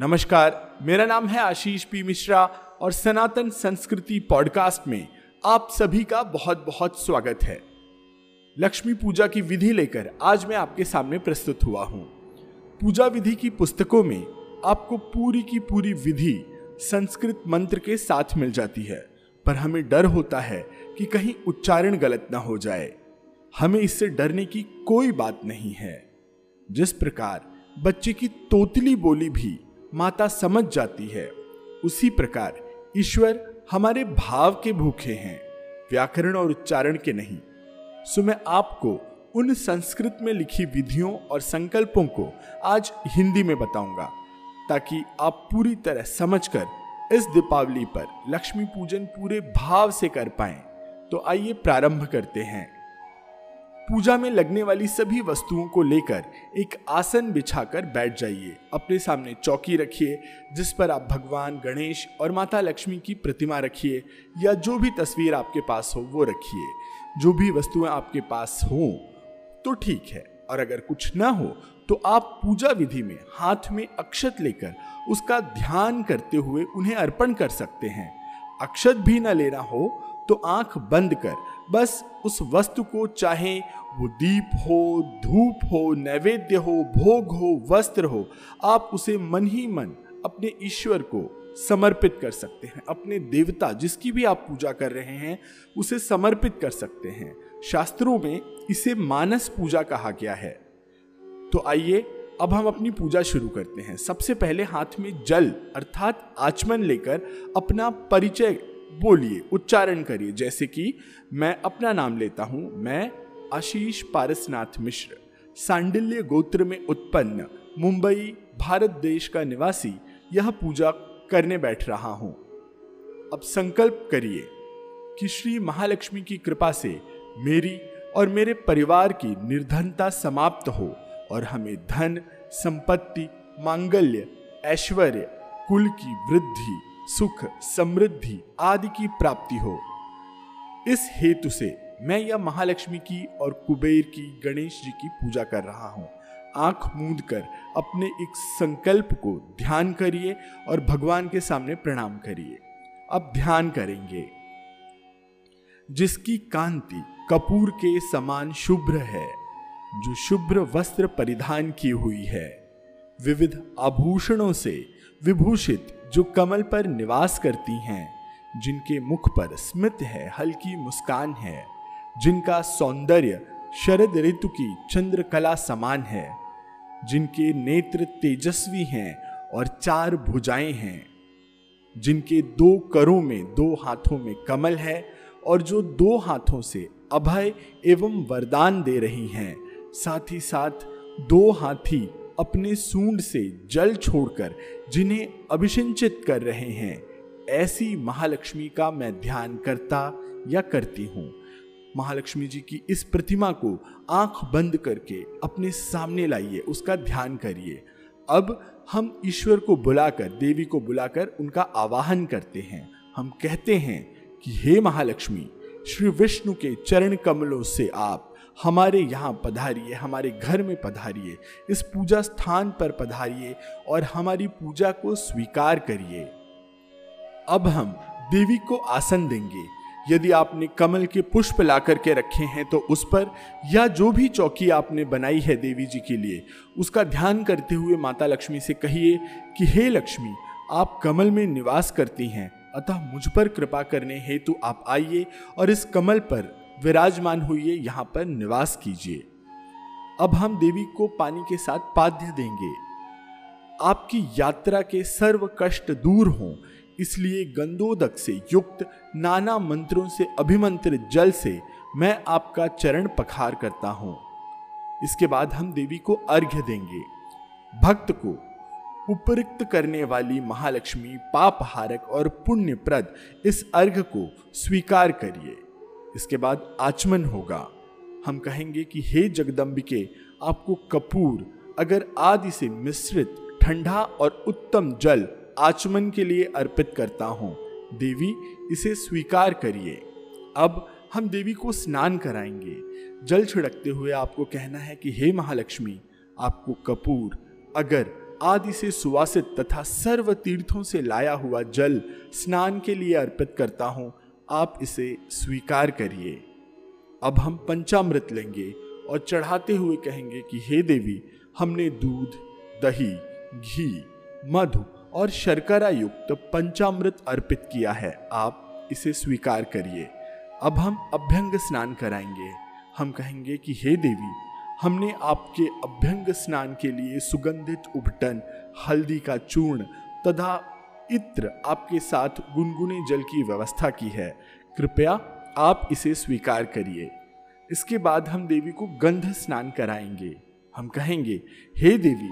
नमस्कार, मेरा नाम है आशीष पी मिश्रा और सनातन संस्कृति पॉडकास्ट में आप सभी का बहुत बहुत स्वागत है। लक्ष्मी पूजा की विधि लेकर आज मैं आपके सामने प्रस्तुत हुआ हूँ। पूजा विधि की पुस्तकों में आपको पूरी की पूरी विधि संस्कृत मंत्र के साथ मिल जाती है, पर हमें डर होता है कि कहीं उच्चारण गलत ना हो जाए। हमें इससे डरने की कोई बात नहीं है। जिस प्रकार बच्चे की तोतली बोली भी माता समझ जाती है। उसी प्रकार ईश्वर हमारे भाव के भूखे हैं, व्याकरण और उच्चारण के नहीं। सो मैं आपको उन संस्कृत में लिखी विधियों और संकल्पों को आज हिंदी में बताऊँगा, ताकि आप पूरी तरह समझकर इस दीपावली पर लक्ष्मी पूजन पूरे भाव से कर पाएँ। तो आइए प्रारंभ करते हैं। पूजा में लगने वाली सभी वस्तुओं को लेकर एक आसन बिछाकर बैठ जाइए। अपने सामने चौकी रखिए, जिस पर आप भगवान, गणेश और माता लक्ष्मी की प्रतिमा रखिए, या जो भी तस्वीर आपके पास हो, वो रखिए। जो भी वस्तुएँ आपके पास हो तो ठीक है। और अगर कुछ ना हो तो आप पूजा विधि में हाथ में अक्षत लेकर उसका ध्यान करते हुए उन्हें अर्पण कर सकते हैं। अक्षत भी न लेना हो तो आँख बंद कर, बस उस वस्तु को चाहे वो दीप हो, धूप हो, नैवेद्य हो, भोग हो, वस्त्र हो, आप उसे मन ही मन अपने ईश्वर को समर्पित कर सकते हैं। अपने देवता जिसकी भी आप पूजा कर रहे हैं, उसे समर्पित कर सकते हैं। शास्त्रों में इसे मानस पूजा कहा गया है। तो आइए, अब हम अपनी पूजा शुरू करते हैं। सबसे पहले हाथ में जल, अर्थात आचमन लेकर अपना परिचय बोलिए, उच्चारण करिए। जैसे कि मैं अपना नाम लेता हूँ, मैं आशीष पारसनाथ मिश्र। सांडिल्य गोत्र में उत्पन्न, मुंबई, भारत देश का निवासी, यह पूजा करने बैठ रहा हूँ। अब संकल्प करिए कि श्री महालक्ष्मी की कृपा से मेरी और मेरे परिवार की निर्धनता समाप्त हो और हमें धन, संपत्ति, मांगल्य, ऐश्वर्य, कुल की वृद्धि सुख, समृद्धि आदि की प्राप्ति हो। इस हेतु से मैं यह महालक्ष्मी की और कुबेर की गणेश जी की पूजा कर रहा हूँ। आँख मूंद कर अपने एक संकल्प को ध्यान करिए और भगवान के सामने प्रणाम करिए। अब ध्यान करेंगे। जिसकी कांति कपूर के समान शुभ्र है, जो शुभ्र वस्त्र परिधान की हुई है, विविध आभूषणों से विभूषित जो कमल पर निवास करती हैं, जिनके मुख पर स्मित है, हल्की मुस्कान है, जिनका सौंदर्य शरद ऋतु की चंद्रकला समान है, जिनके नेत्र तेजस्वी हैं और चार भुजाएँ हैं, जिनके दो करों में दो हाथों में कमल है और जो दो हाथों से अभय एवं वरदान दे रही हैं, साथ ही साथ दो हाथी अपने सूंड से जल छोड़कर जिन्हें अभिषिंचित कर रहे हैं, ऐसी महालक्ष्मी का मैं ध्यान करता या करती हूँ। महालक्ष्मी जी की इस प्रतिमा को आँख बंद करके अपने सामने लाइए, उसका ध्यान करिए। अब हम ईश्वर को बुलाकर, देवी को बुलाकर उनका आवाहन करते हैं। हम कहते हैं कि, हे महालक्ष्मी, श्री विष्णु के चरण कमलों से आप हमारे यहाँ पधारिए, हमारे घर में पधारिए, इस पूजा स्थान पर पधारिए और हमारी पूजा को स्वीकार करिए। अब हम देवी को आसन देंगे। यदि आपने कमल के पुष्प ला करके रखे हैं तो उस पर या जो भी चौकी आपने बनाई है देवी जी के लिए, उसका ध्यान करते हुए माता लक्ष्मी से कहिए कि, हे लक्ष्मी, आप कमल में निवास करती हैं, अतः मुझ पर कृपा करने हेतु आप आइए और इस कमल पर विराजमान हुई यहाँ पर निवास कीजिए। अब हम देवी को पानी के साथ पाद्य देंगे। आपकी यात्रा के सर्व कष्ट दूर हों, इसलिए गंदोदक से युक्त, नाना मंत्रों से अभिमंत्रित जल से मैं आपका चरण पखार करता हूँ। इसके बाद हम देवी को अर्घ्य देंगे। भक्त को, उपरिक्त करने वाली महालक्ष्मी, पापहारक और पुण्यप्रद इस अर्घ को स्वीकार करिए। इसके बाद आचमन होगा। हम कहेंगे कि हे जगदम्बिके, आपको कपूर, अगर आदि से मिश्रित, ठंडा और उत्तम जल आचमन के लिए अर्पित करता हूँ, देवी, इसे स्वीकार करिए। अब हम देवी को स्नान कराएँगे। जल छिड़कते हुए आपको कहना है कि हे महालक्ष्मी, आपको कपूर, अगर आदि से सुवासित तथा सर्व तीर्थों से लाया हुआ जल स्नान के लिए अर्पित करता हूँ आप इसे स्वीकार करिए। अब हम पंचामृत लेंगे और चढ़ाते हुए कहेंगे कि, हे देवी, हमने दूध, दही, घी, मधु और शर्करा युक्त पंचामृत अर्पित किया है। आप इसे स्वीकार करिए। अब हम अभ्यंग स्नान कराएँगे। हम कहेंगे कि, हे देवी, हमने आपके अभ्यंग स्नान के लिए सुगंधित उबटन, हल्दी का चूर्ण तथा इत्र आपके साथ गुनगुने जल की व्यवस्था की है। कृपया आप इसे स्वीकार करिए। इसके बाद हम देवी को गंध स्नान कराएँगे। हम कहेंगे, हे देवी,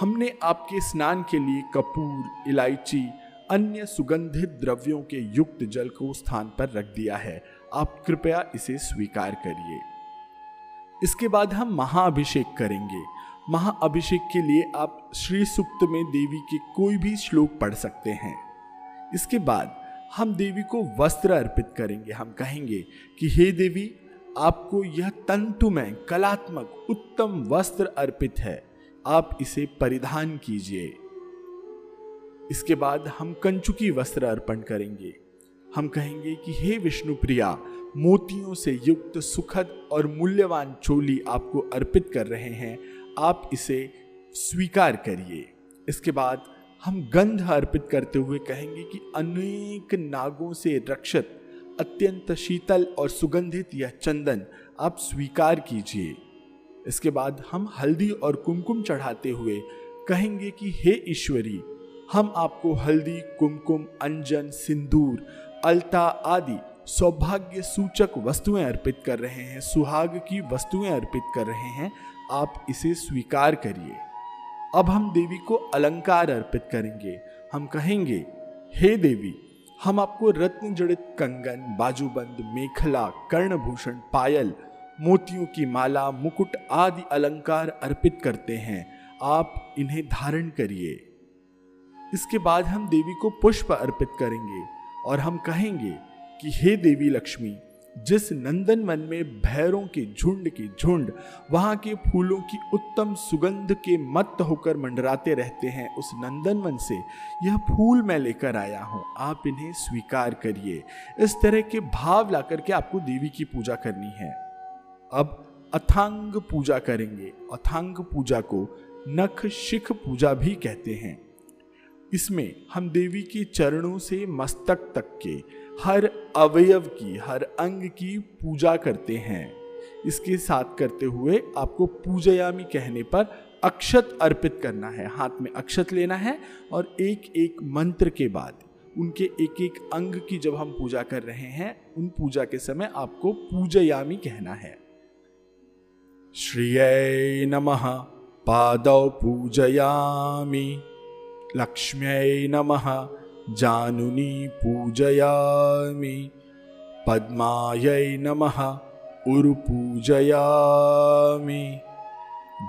हमने आपके स्नान के लिए कपूर, इलायची, अन्य सुगंधित द्रव्यों के युक्त जल को स्थान पर रख दिया है। आप कृपया इसे स्वीकार करिए। इसके बाद हम महाअभिषेक करेंगे। महाअभिषेक के लिए आप श्री सुक्त में देवी के कोई भी श्लोक पढ़ सकते हैं। इसके बाद हम देवी को वस्त्र अर्पित करेंगे। हम कहेंगे कि, हे देवी, आपको यह तंतुमय, कलात्मक, उत्तम वस्त्र अर्पित है। आप इसे परिधान कीजिए। इसके बाद हम कंचुकी वस्त्र अर्पण करेंगे। हम कहेंगे कि, हे विष्णु प्रिया, मोतियों से युक्त सुखद और मूल्यवान चोली आपको अर्पित कर रहे हैं। आप इसे स्वीकार करिए। इसके बाद हम गंध अर्पित करते हुए कहेंगे कि अनेक नागों से रक्षित, अत्यंत शीतल और सुगंधित यह चंदन आप स्वीकार कीजिए। इसके बाद हम हल्दी और कुमकुम चढ़ाते हुए कहेंगे कि हे ईश्वरी, हम आपको हल्दी, कुमकुम, अंजन, सिंदूर, अलता आदि सौभाग्य सूचक वस्तुएँ अर्पित कर रहे हैं, सुहाग की वस्तुएँ अर्पित कर रहे हैं। आप इसे स्वीकार करिए। अब हम देवी को अलंकार अर्पित करेंगे। हम कहेंगे, हे देवी, हम आपको रत्न जड़ित कंगन, बाजूबंद, मेखला, कर्णभूषण, पायल, मोतियों की माला, मुकुट आदि अलंकार अर्पित करते हैं। आप इन्हें धारण करिए। इसके बाद हम देवी को पुष्प अर्पित करेंगे और हम कहेंगे कि, हे देवी लक्ष्मी जिस नंदन वन में भैरों के झुंड के झुंड, वहाँ के फूलों की उत्तम सुगंध के मत होकर मंडराते रहते हैं, उस नंदन वन से यह फूल मैं लेकर आया हूँ। आप इन्हें स्वीकार करिए। इस तरह के भाव ला करके आपको देवी की पूजा करनी है। अब अथांग पूजा करेंगे। अथांग पूजा को नख शिख पूजा भी कहते हैं। इसमें हम देवी के चरणों से मस्तक तक के हर अवयव की, हर अंग की पूजा करते हैं। इसके साथ करते हुए आपको पूजयामी कहने पर अक्षत अर्पित करना है। हाथ में अक्षत लेना है और एक एक मंत्र के बाद उनके एक एक अंग की जब हम पूजा कर रहे हैं, उन पूजा के समय आपको पूजयामी कहना है। श्रिय नमः, पादौ पूजयामी। लक्ष्म्यै नमः। जानुनी पूजयामि। पद्मायै नमः। उरुपूजयामि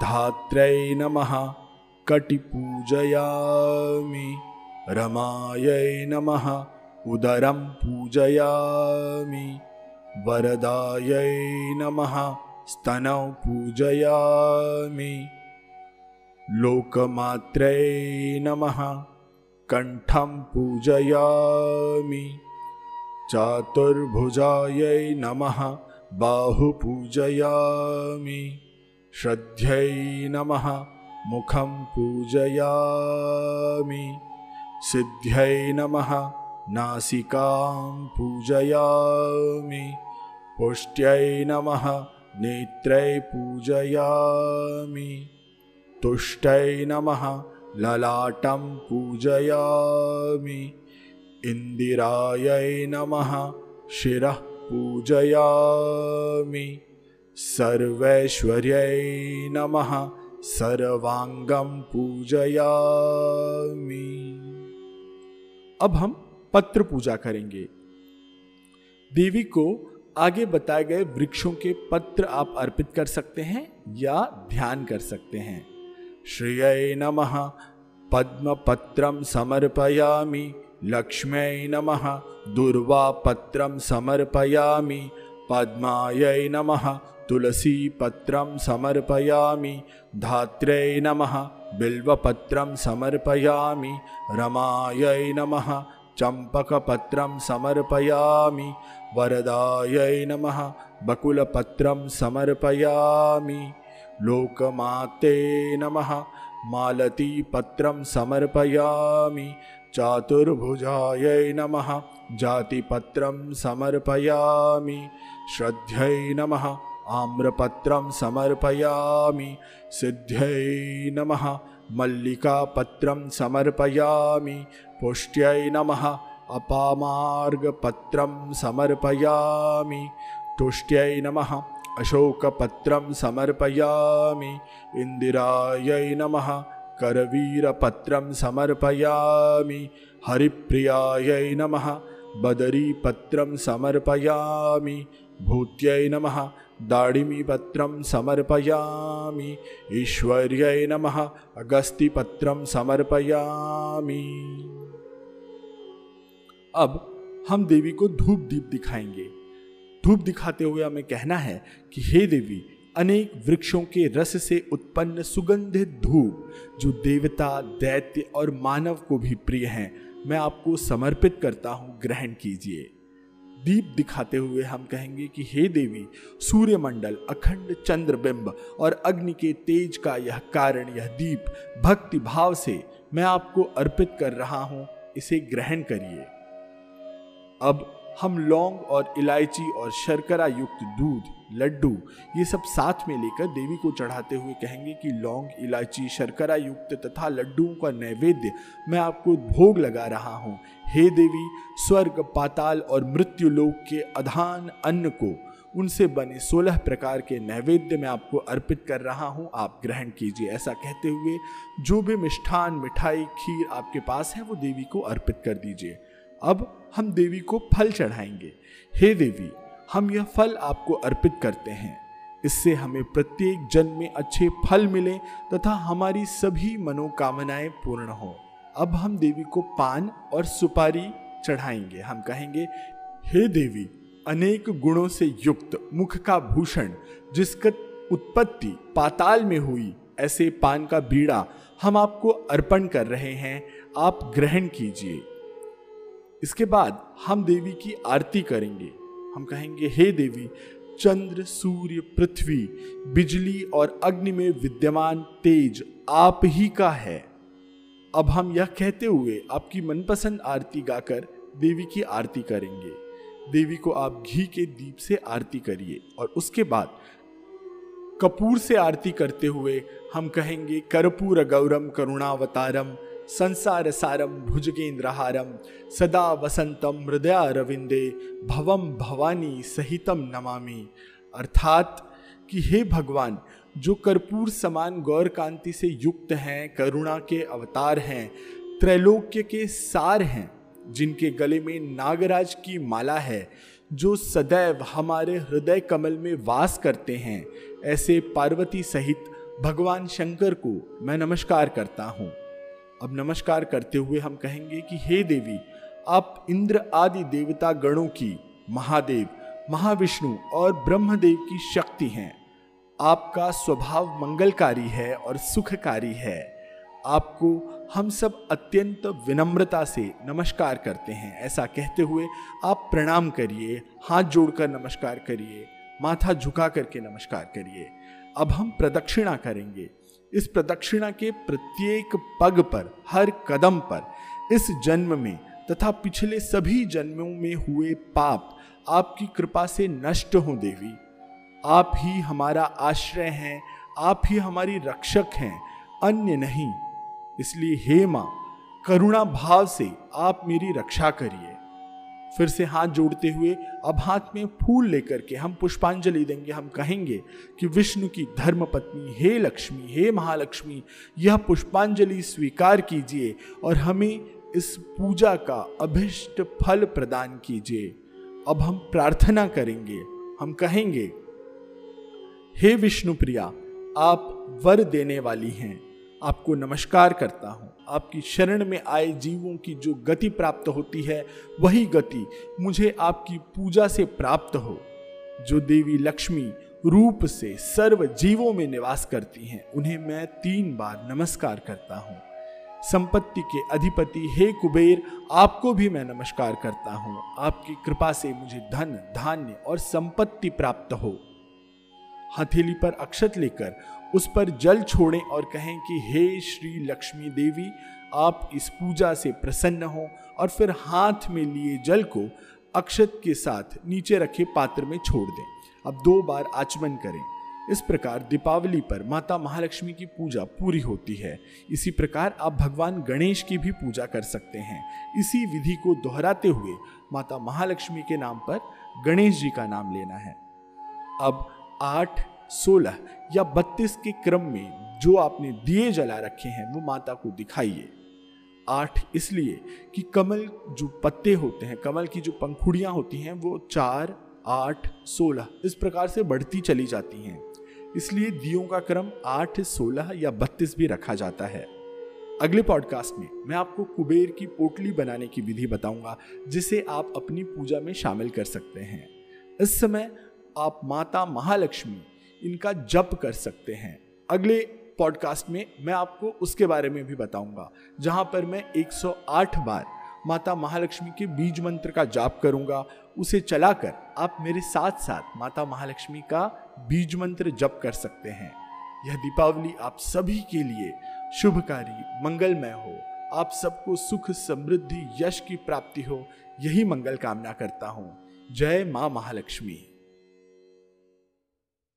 धात्रै नमः। कटिपूजयामि रमायै नमः। उदरं पूजयामि। वरदायै नमः। स्तनौ पूजयामि लोकमात्रै नमः। कंठम पूजयामि। चातुर्भुजायै नमः। बाहुपूजयामि श्रद्ध्यै नमः। मुखं पूजयामि। सिद्ध्यै नमः। नासिकां पूजयामि। पुष्ट्यै नमः। नेत्रै पूजयामि तुष्टै नमः, ललाटं पूजयामि। इन्दिरायै नमः, शिरः पूजयामि। सर्वैश्वर्यै नमः सर्वांगम पूजयामि। अब हम पत्र पूजा करेंगे। देवी को आगे बताए गए वृक्षों के पत्र आप अर्पित कर सकते हैं या ध्यान कर सकते हैं। श्रिय नमः। पद्मपत्रं समर्पयामि। लक्ष्म्यै नमः। दुर्वापत्रं समर्पयामि। पद्मायै नमः। तुलसीपत्रं समर्पयामि। धात्र्यै नमः। बिल्वपत्रं समर्पयामि। रमायै नमः। चम्पकपत्रं समर्पयामि। वरदायै नमः। बकुलपत्रं समर्पयामि लोकमाते नमः। मालतीपत्रं समर्पयामि। चातुर्भुजायै नमः। जातिपत्रं समर्पयामि। श्रद्धै नमः। आम्रपत्रं समर्पयामि। सिद्ध्यै नमः। मल्लिकापत्रं समर्पयामि। पुष्ट्यै नमः। अपामार्गपत्रं समर्पयामि। तुष्ट्यै नमः। अशोकपत्रं समर्पयामि। इन्दिरायै नमः। करवीरपत्रं समर्पयामि। हरिप्रियायै नमः। बदरीपत्रं समर्पयामि। भूत्यै नमः। दाडिमीपत्रं समर्पयामि। ईश्वर्यै नमः। अगस्तिपत्रं समर्पयामि। अब हम देवी को धूप दीप दिखाएँगे। धूप दिखाते हुए हमें कहना है कि हे देवी, अनेक वृक्षों के रस से उत्पन्न सुगंधित धूप जो देवता, दैत्य और मानव को भी प्रिय हैं, मैं आपको समर्पित करता हूँ, ग्रहण कीजिए। दीप दिखाते हुए हम कहेंगे कि हे देवी, सूर्यमंडल, अखंड चंद्रबिंब और अग्नि के तेज का यह कारण, यह दीप भक्ति भाव से मैं आपको अर्पित कर रहा हूँ, इसे ग्रहण करिए। अब हम लौंग और इलायची और शर्करा युक्त दूध, लड्डू, ये सब साथ में लेकर देवी को चढ़ाते हुए कहेंगे कि लौंग, इलायची, शर्करा युक्त तथा लड्डुओं का नैवेद्य मैं आपको भोग लगा रहा हूँ। हे देवी, स्वर्ग, पाताल और मृत्यु लोक के अधान अन्न को, उनसे बने सोलह प्रकार के नैवेद्य मैं आपको अर्पित कर रहा हूँ। आप ग्रहण कीजिए। ऐसा कहते हुए जो भी मिष्ठान, मिठाई, खीर आपके पास है, वो देवी को अर्पित कर दीजिए। अब हम देवी को फल चढ़ाएँगे। हे देवी, हम यह फल आपको अर्पित करते हैं। इससे हमें प्रत्येक जन्म में अच्छे फल मिले तथा हमारी सभी मनोकामनाएँ पूर्ण हो। अब हम देवी को पान और सुपारी चढ़ाएँगे। हम कहेंगे, हे देवी, अनेक गुणों से युक्त मुख का भूषण, जिसका उत्पत्ति पाताल में हुई, ऐसे पान का बीड़ा हम आपको अर्पण कर रहे हैं। आप ग्रहण कीजिए। इसके बाद हम देवी की आरती करेंगे। हम कहेंगे, हे देवी, चंद्र, सूर्य, पृथ्वी, बिजली और अग्नि में विद्यमान तेज आप ही का है। अब हम यह कहते हुए आपकी मनपसंद आरती गाकर देवी की आरती करेंगे। देवी को आप घी के दीप से आरती करिए और उसके बाद कपूर से आरती करते हुए हम कहेंगे, कर्पूर गौरम करुणावतारम संसार सारम भुजगेंद्रहारम सदा वसंतम हृदया रविंदे भवम भवानी सहितम नमामि। अर्थात कि हे भगवान, जो कर्पूर समान गौर कांति से युक्त हैं, करुणा के अवतार हैं, त्रैलोक्य के सार हैं, जिनके गले में नागराज की माला है, जो सदैव हमारे हृदय कमल में वास करते हैं, ऐसे पार्वती सहित भगवान शंकर को मैं नमस्कार करता हूँ। अब नमस्कार करते हुए हम कहेंगे कि हे देवी, आप इंद्र आदि देवता गणों की महादेव, महाविष्णु और ब्रह्मदेव की शक्ति हैं। आपका स्वभाव मंगलकारी है और सुखकारी है। आपको हम सब अत्यंत विनम्रता से नमस्कार करते हैं। ऐसा कहते हुए आप प्रणाम करिए, हाथ जोड़कर नमस्कार करिए, माथा झुका करके नमस्कार करिए। अब हम प्रदक्षिणा करेंगे। इस प्रदक्षिणा के प्रत्येक पग पर, हर कदम पर, इस जन्म में तथा पिछले सभी जन्मों में हुए पाप आपकी कृपा से नष्ट हो देवी। आप ही हमारा आश्रय हैं, आप ही हमारी रक्षक हैं, अन्य नहीं। इसलिए हे माँ, करुणा भाव से आप मेरी रक्षा करिए। फिर से हाथ जोड़ते हुए अब हाथ में फूल लेकर के हम पुष्पांजलि देंगे। हम कहेंगे कि विष्णु की धर्म पत्नी हे लक्ष्मी, हे महालक्ष्मी, यह पुष्पांजलि स्वीकार कीजिए और हमें इस पूजा का अभिष्ट फल प्रदान कीजिए। अब हम प्रार्थना करेंगे। हम कहेंगे, हे विष्णु प्रिया, आप वर देने वाली हैं। आपको नमस्कार करता हूँ। आपकी शरण में आए जीवों की जो गति प्राप्त होती है, वही गति मुझे आपकी पूजा से प्राप्त हो, जो देवी लक्ष्मी रूप से सर्व जीवों में निवास करती हैं। उन्हें मैं तीन बार नमस्कार करता हूँ। संपत्ति के अधिपति हे कुबेर, आपको भी मैं नमस्कार करता हूँ। आपकी कृपा से मुझे धन, धान्य और संपत्ति प्राप्त हो। हथेली पर अक्षत लेकर उस पर जल छोड़ें और कहें कि, हे श्री लक्ष्मी देवी, आप इस पूजा से प्रसन्न हो और फिर हाथ में लिए जल को अक्षत के साथ नीचे रखे पात्र में छोड़ दें। अब दो बार आचमन करें। इस प्रकार दीपावली पर माता महालक्ष्मी की पूजा पूरी होती है। इसी प्रकार आप भगवान गणेश की भी पूजा कर सकते हैं। इसी विधि को दोहराते हुए माता महालक्ष्मी के नाम पर गणेश जी का नाम लेना है। अब आठ, सोलह या बत्तीस के क्रम में जो आपने दिए जला रखे हैं, वो माता को दिखाइए। आठ इसलिए कि कमल जो पत्ते होते हैं, कमल की जो पंखुड़ियाँ होती हैं, वो चार, आठ, सोलह इस प्रकार से बढ़ती चली जाती हैं। इसलिए दियों का क्रम आठ, सोलह या बत्तीस भी रखा जाता है। अगले पॉडकास्ट में मैं आपको कुबेर की पोटली बनाने की विधि बताऊँगा, जिसे आप अपनी पूजा में शामिल कर सकते हैं। इस समय आप माता महालक्ष्मी इनका जप कर सकते हैं। अगले पॉडकास्ट में मैं आपको उसके बारे में भी बताऊँगा, जहाँ पर मैं 108 बार माता महालक्ष्मी के बीज मंत्र का जाप करूँगा। उसे चलाकर आप मेरे साथ साथ माता महालक्ष्मी का बीज मंत्र जप कर सकते हैं। यह दीपावली आप सभी के लिए शुभकारी, मंगलमय हो। आप सबको सुख, समृद्धि, यश की प्राप्ति हो। यही मंगल कामना करता हूँ। जय माँ महालक्ष्मी।